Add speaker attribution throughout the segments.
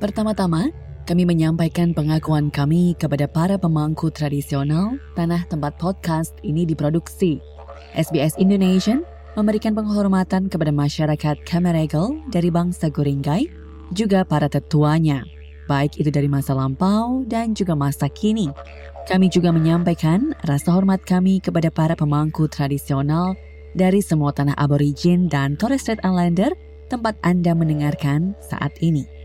Speaker 1: Pertama-tama, kami menyampaikan pengakuan kami kepada para pemangku tradisional tanah tempat podcast ini diproduksi. SBS Indonesia memberikan penghormatan kepada masyarakat Kameregal dari bangsa Guringgai, juga para tetuanya, baik itu dari masa lampau dan juga masa kini. Kami juga menyampaikan rasa hormat kami kepada para pemangku tradisional dari semua tanah aborigin dan Torres Strait Islander tempat Anda mendengarkan saat ini.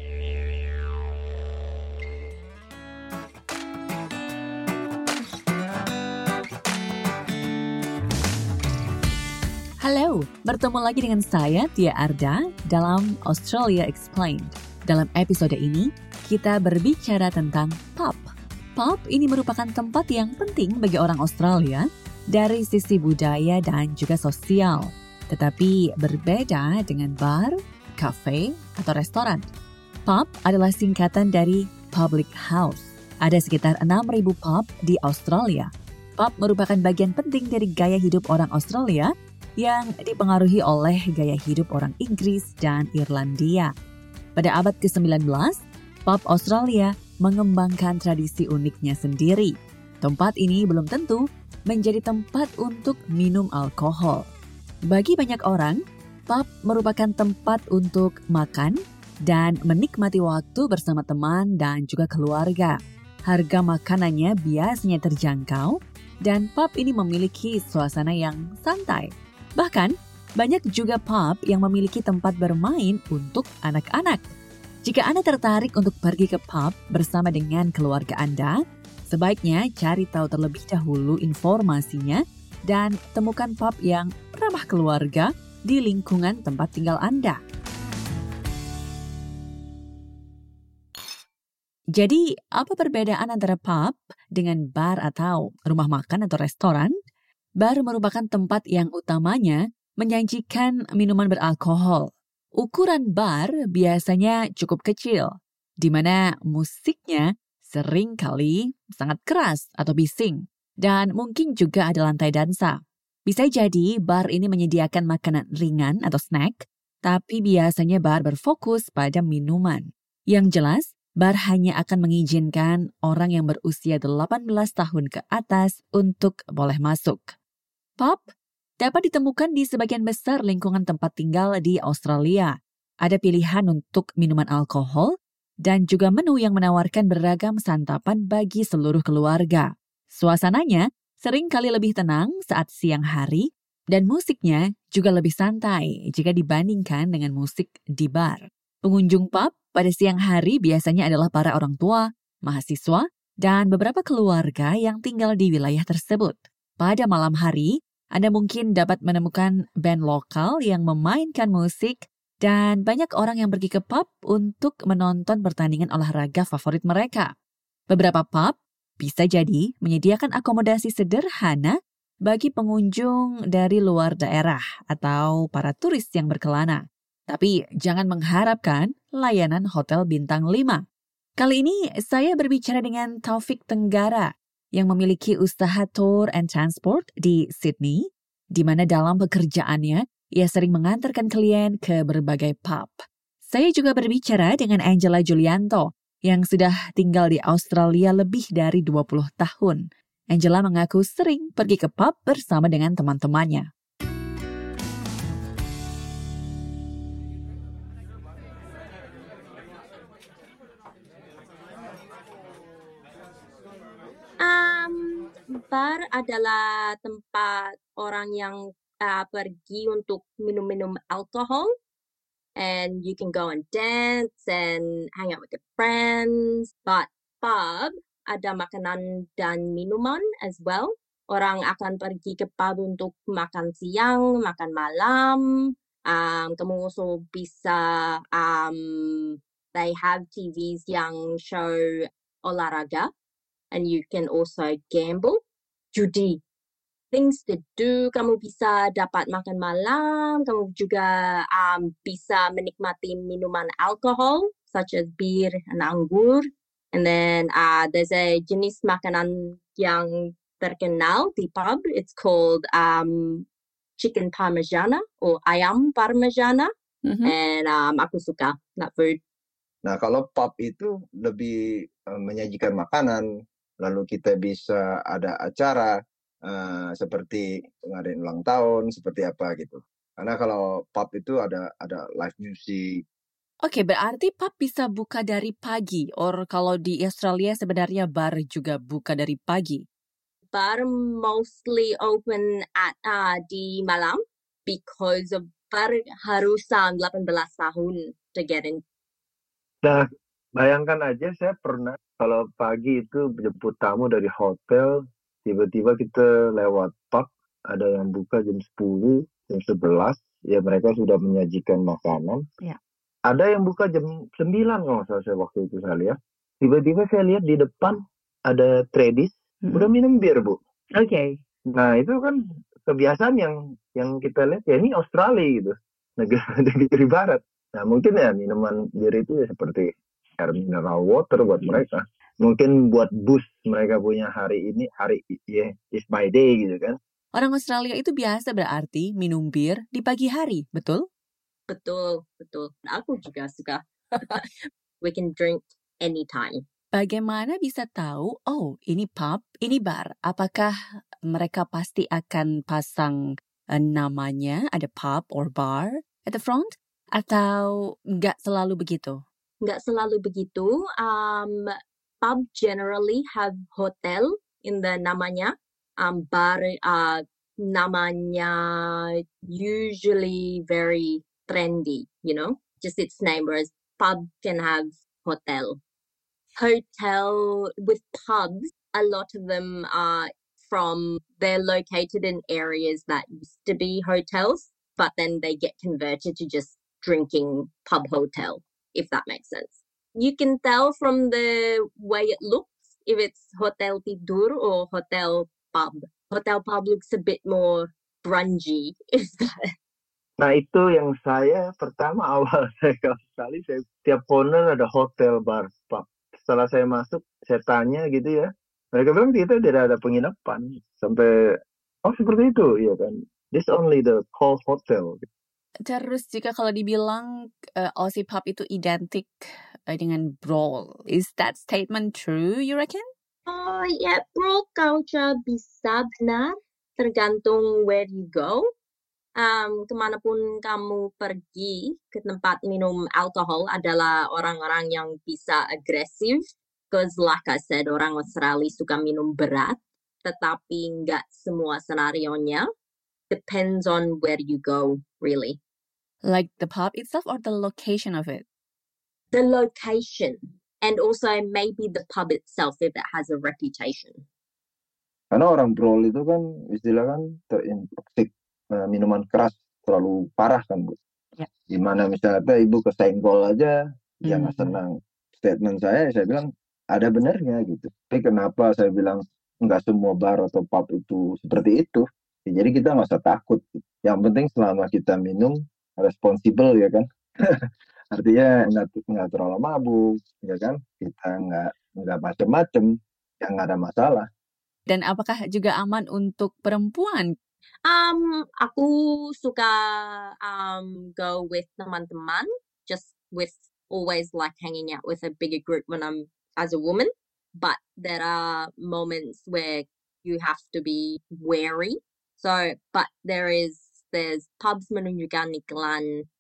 Speaker 1: Bertemu lagi dengan saya Tia Arda dalam Australia Explained. Dalam episode ini, kita berbicara tentang pub. Pub ini merupakan tempat yang penting bagi orang Australia dari sisi budaya dan juga sosial, tetapi berbeda dengan bar, cafe, atau restoran. Pub adalah singkatan dari public house. Ada sekitar 6.000 pub di Australia. Pub merupakan bagian penting dari gaya hidup orang Australia yang dipengaruhi oleh gaya hidup orang Inggris dan Irlandia. Pada abad ke-19, pub Australia mengembangkan tradisi uniknya sendiri. Tempat ini belum tentu menjadi tempat untuk minum alkohol. Bagi banyak orang, pub merupakan tempat untuk makan dan menikmati waktu bersama teman dan juga keluarga. Harga makanannya biasanya terjangkau, dan pub ini memiliki suasana yang santai Bahkan, banyak juga pub yang memiliki tempat bermain untuk anak-anak. Jika Anda tertarik untuk pergi ke pub bersama dengan keluarga Anda, sebaiknya cari tahu terlebih dahulu informasinya dan temukan pub yang ramah keluarga di lingkungan tempat tinggal Anda. Jadi, apa perbedaan antara pub dengan bar atau rumah makan atau restoran? Bar merupakan tempat yang utamanya menyajikan minuman beralkohol. Ukuran bar biasanya cukup kecil, di mana musiknya sering kali sangat keras atau bising, dan mungkin juga ada lantai dansa. Bisa jadi bar ini menyediakan makanan ringan atau snack, tapi biasanya bar berfokus pada minuman. Yang jelas, bar hanya akan mengizinkan orang yang berusia 18 tahun ke atas untuk boleh masuk. Pub dapat ditemukan di sebagian besar lingkungan tempat tinggal di Australia. Ada pilihan untuk minuman alkohol dan juga menu yang menawarkan beragam santapan bagi seluruh keluarga. Suasananya sering kali lebih tenang saat siang hari dan musiknya juga lebih santai jika dibandingkan dengan musik di bar. Pengunjung pub pada siang hari biasanya adalah para orang tua, mahasiswa, dan beberapa keluarga yang tinggal di wilayah tersebut. Pada malam hari, anda mungkin dapat menemukan band lokal yang memainkan musik dan banyak orang yang pergi ke pub untuk menonton pertandingan olahraga favorit mereka. Beberapa pub bisa jadi menyediakan akomodasi sederhana bagi pengunjung dari luar daerah atau para turis yang berkelana. Tapi jangan mengharapkan layanan hotel bintang 5. Kali ini saya berbicara dengan Taufik Tenggara yang memiliki usaha tour and transport di Sydney, di mana dalam pekerjaannya ia sering mengantarkan klien ke berbagai pub. Saya juga berbicara dengan Angela Julianto yang sudah tinggal di Australia lebih dari 20 tahun. Angela mengaku sering pergi ke pub bersama dengan teman-temannya.
Speaker 2: Bar adalah tempat orang yang uh, pergi untuk minum-minum alkohol and you can go and dance and hang out with your friends. But pub ada makanan dan minuman as well. Orang akan pergi ke pub untuk makan siang, makan malam. Um, kamu also bisa um, they have TVs yang show olahraga and you can also gamble judi. Things to do, kamu bisa dapat makan malam, kamu juga um, bisa menikmati minuman alkohol, such as beer and anggur. And then uh, there's a jenis makanan yang terkenal di pub. It's called um, chicken parmigiana or ayam parmigiana. Mm-hmm. And um, aku suka that food.
Speaker 3: Nah, kalau pub itu lebih uh, menyajikan makanan, lalu kita bisa ada acara uh, seperti ngadain ulang tahun, seperti apa gitu. Karena kalau pub itu ada ada live music.
Speaker 1: Oke, berarti pub bisa buka dari pagi, or kalau di Australia sebenarnya bar juga buka dari pagi.
Speaker 2: Bar mostly open at uh, di malam because of bar harus 18 tahun to get in
Speaker 3: Nah, bayangkan aja saya pernah kalau pagi itu jemput tamu dari hotel, tiba-tiba kita lewat pub, ada yang buka jam 10, jam 11, ya mereka sudah menyajikan makanan.
Speaker 1: Ya.
Speaker 3: Ada yang buka jam 9 kalau salah saya waktu itu saya lihat. Tiba-tiba saya lihat di depan ada tradis, hmm. udah minum bir, Bu.
Speaker 1: Oke. Okay.
Speaker 3: Nah, itu kan kebiasaan yang yang kita lihat ya ini Australia gitu. Negara negeri barat. Nah mungkin ya minuman bir itu ya seperti air mineral water buat mereka. Mungkin buat boost mereka punya hari ini, hari ya yeah, is my day gitu kan.
Speaker 1: Orang Australia itu biasa berarti minum bir di pagi hari, betul?
Speaker 2: Betul, betul. Aku juga suka. We can drink anytime.
Speaker 1: Bagaimana bisa tahu, oh ini pub, ini bar? Apakah mereka pasti akan pasang uh, namanya, ada pub or bar at the front? Atau nggak selalu begitu?
Speaker 2: Nggak selalu begitu. Um, pub generally have hotel in the namanya. Um, bar uh, namanya usually very trendy, you know, just its name, whereas pub can have hotel. Hotel with pubs, a lot of them are from, they're located in areas that used to be hotels, but then they get converted to just drinking pub hotel, if that makes sense. You can tell from the way it looks if it's hotel tidur or hotel pub. Hotel pub looks a bit more grungy.
Speaker 3: Nah itu yang saya pertama awal saya ke Australia, saya tiap corner ada hotel bar pub. Setelah saya masuk, saya tanya gitu ya, mereka bilang kita tidak ada penginapan sampai oh seperti itu, iya kan? This only the call hotel.
Speaker 1: Terus jika kalau dibilang uh, Aussie pub itu identik uh, dengan brawl, is that statement true, you reckon?
Speaker 2: Oh ya, yeah. brawl culture bisa benar, tergantung where you go. Um, ke mana pun kamu pergi ke tempat minum alkohol adalah orang-orang yang bisa agresif. Because like I said, orang Australia suka minum berat, tetapi nggak semua senarionya. Depends on where you go, really.
Speaker 1: Like the pub itself or the location of it?
Speaker 2: The location. And also maybe the pub itself if it has a reputation.
Speaker 3: Karena orang brawl itu kan istilah kan terintoksik uh, minuman keras terlalu parah kan bu. Ya. Di mana misalnya ibu kesenggol aja hmm. dia nggak senang. Statement saya saya bilang ada benarnya gitu. Tapi kenapa saya bilang nggak semua bar atau pub itu seperti itu? Ya, jadi kita nggak usah takut. Yang penting selama kita minum responsible ya kan? Artinya nggak nggak terlalu mabuk ya kan? Kita nggak nggak macem-macem yang nggak ada masalah.
Speaker 1: Dan apakah juga aman untuk perempuan?
Speaker 2: Um aku suka um go with teman-teman just with always like hanging out with a bigger group when I'm as a woman. But there are moments where you have to be wary. So but there is there's pubs menunjukkan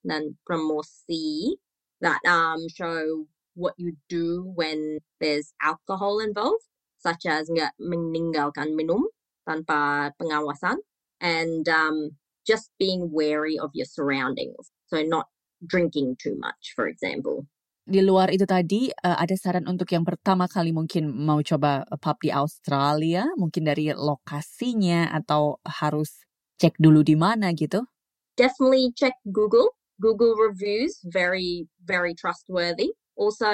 Speaker 2: dan promosi that um, show what you do when there's alcohol involved, such as nggak meninggalkan minum tanpa pengawasan, and um, just being wary of your surroundings. So not drinking too much, for example.
Speaker 1: Di luar itu tadi, uh, ada saran untuk yang pertama kali mungkin mau coba pub di Australia, mungkin dari lokasinya atau harus cek dulu di mana gitu?
Speaker 2: Definitely check Google. Google reviews very very trustworthy. Also,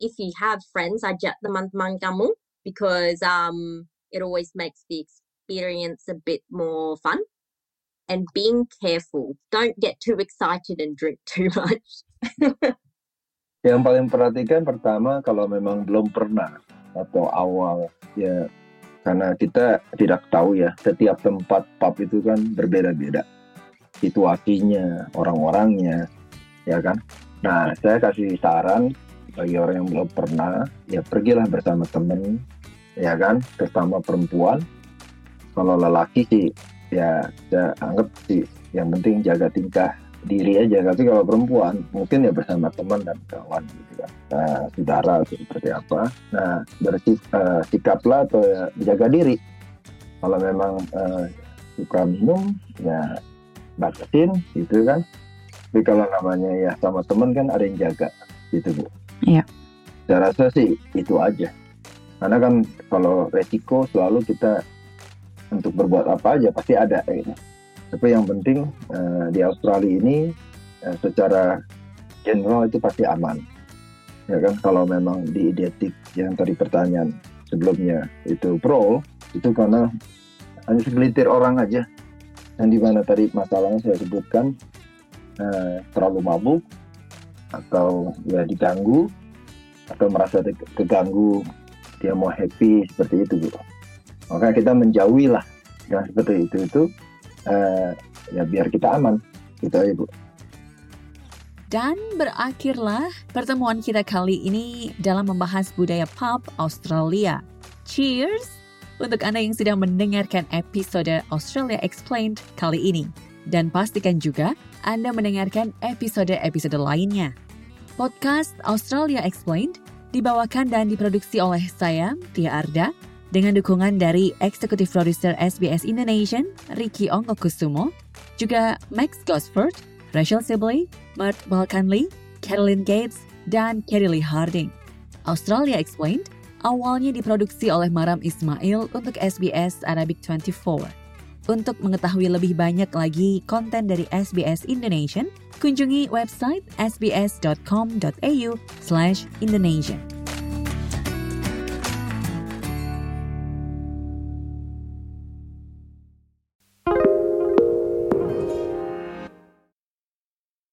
Speaker 2: if you have friends, ajak teman-teman kamu because um it always makes the experience a bit more fun. And being careful, don't get too excited and drink too much.
Speaker 3: Yang paling perhatikan pertama kalau memang belum pernah atau awal ya karena kita tidak tahu ya setiap tempat pub itu kan berbeda-beda. Situasinya orang-orangnya ya kan? Nah saya kasih saran bagi orang yang belum pernah ya pergilah bersama temen ya kan? Terutama perempuan. Kalau lelaki sih ya saya anggap sih yang penting jaga tingkah diri aja. Tapi kalau perempuan mungkin ya bersama teman dan kawan gitu kan. Nah, saudara atau seperti apa. Nah bersikaplah uh, atau ya, jaga diri. Kalau memang uh, suka minum ya batasin gitu kan. Tapi kalau namanya ya sama teman kan ada yang jaga gitu bu.
Speaker 1: Iya.
Speaker 3: Saya rasa sih itu aja. Karena kan kalau resiko selalu kita untuk berbuat apa aja pasti ada gitu. Tapi yang penting uh, di Australia ini uh, secara general itu pasti aman. Ya kan? Kalau memang di identik yang tadi pertanyaan sebelumnya itu pro itu karena hanya segelintir orang aja. Yang di mana tadi masalahnya saya sebutkan eh, terlalu mabuk atau ya diganggu atau merasa keganggu dia mau happy seperti itu bu. Maka kita menjauhi lah yang seperti itu itu eh, ya biar kita aman gitu ibu
Speaker 1: dan berakhirlah pertemuan kita kali ini dalam membahas budaya pub Australia. Cheers! untuk Anda yang sudah mendengarkan episode Australia Explained kali ini. Dan pastikan juga Anda mendengarkan episode-episode lainnya. Podcast Australia Explained dibawakan dan diproduksi oleh saya, Tia Arda, dengan dukungan dari Executive Producer SBS Indonesia, Ricky Ongkokusumo, juga Max Gosford, Rachel Sibley, Mert Balkanley, Carolyn Gates, dan Kerry Lee Harding. Australia Explained awalnya diproduksi oleh Maram Ismail untuk SBS Arabic 24. Untuk mengetahui lebih banyak lagi konten dari SBS Indonesian, kunjungi website sbs.com.au/indonesian.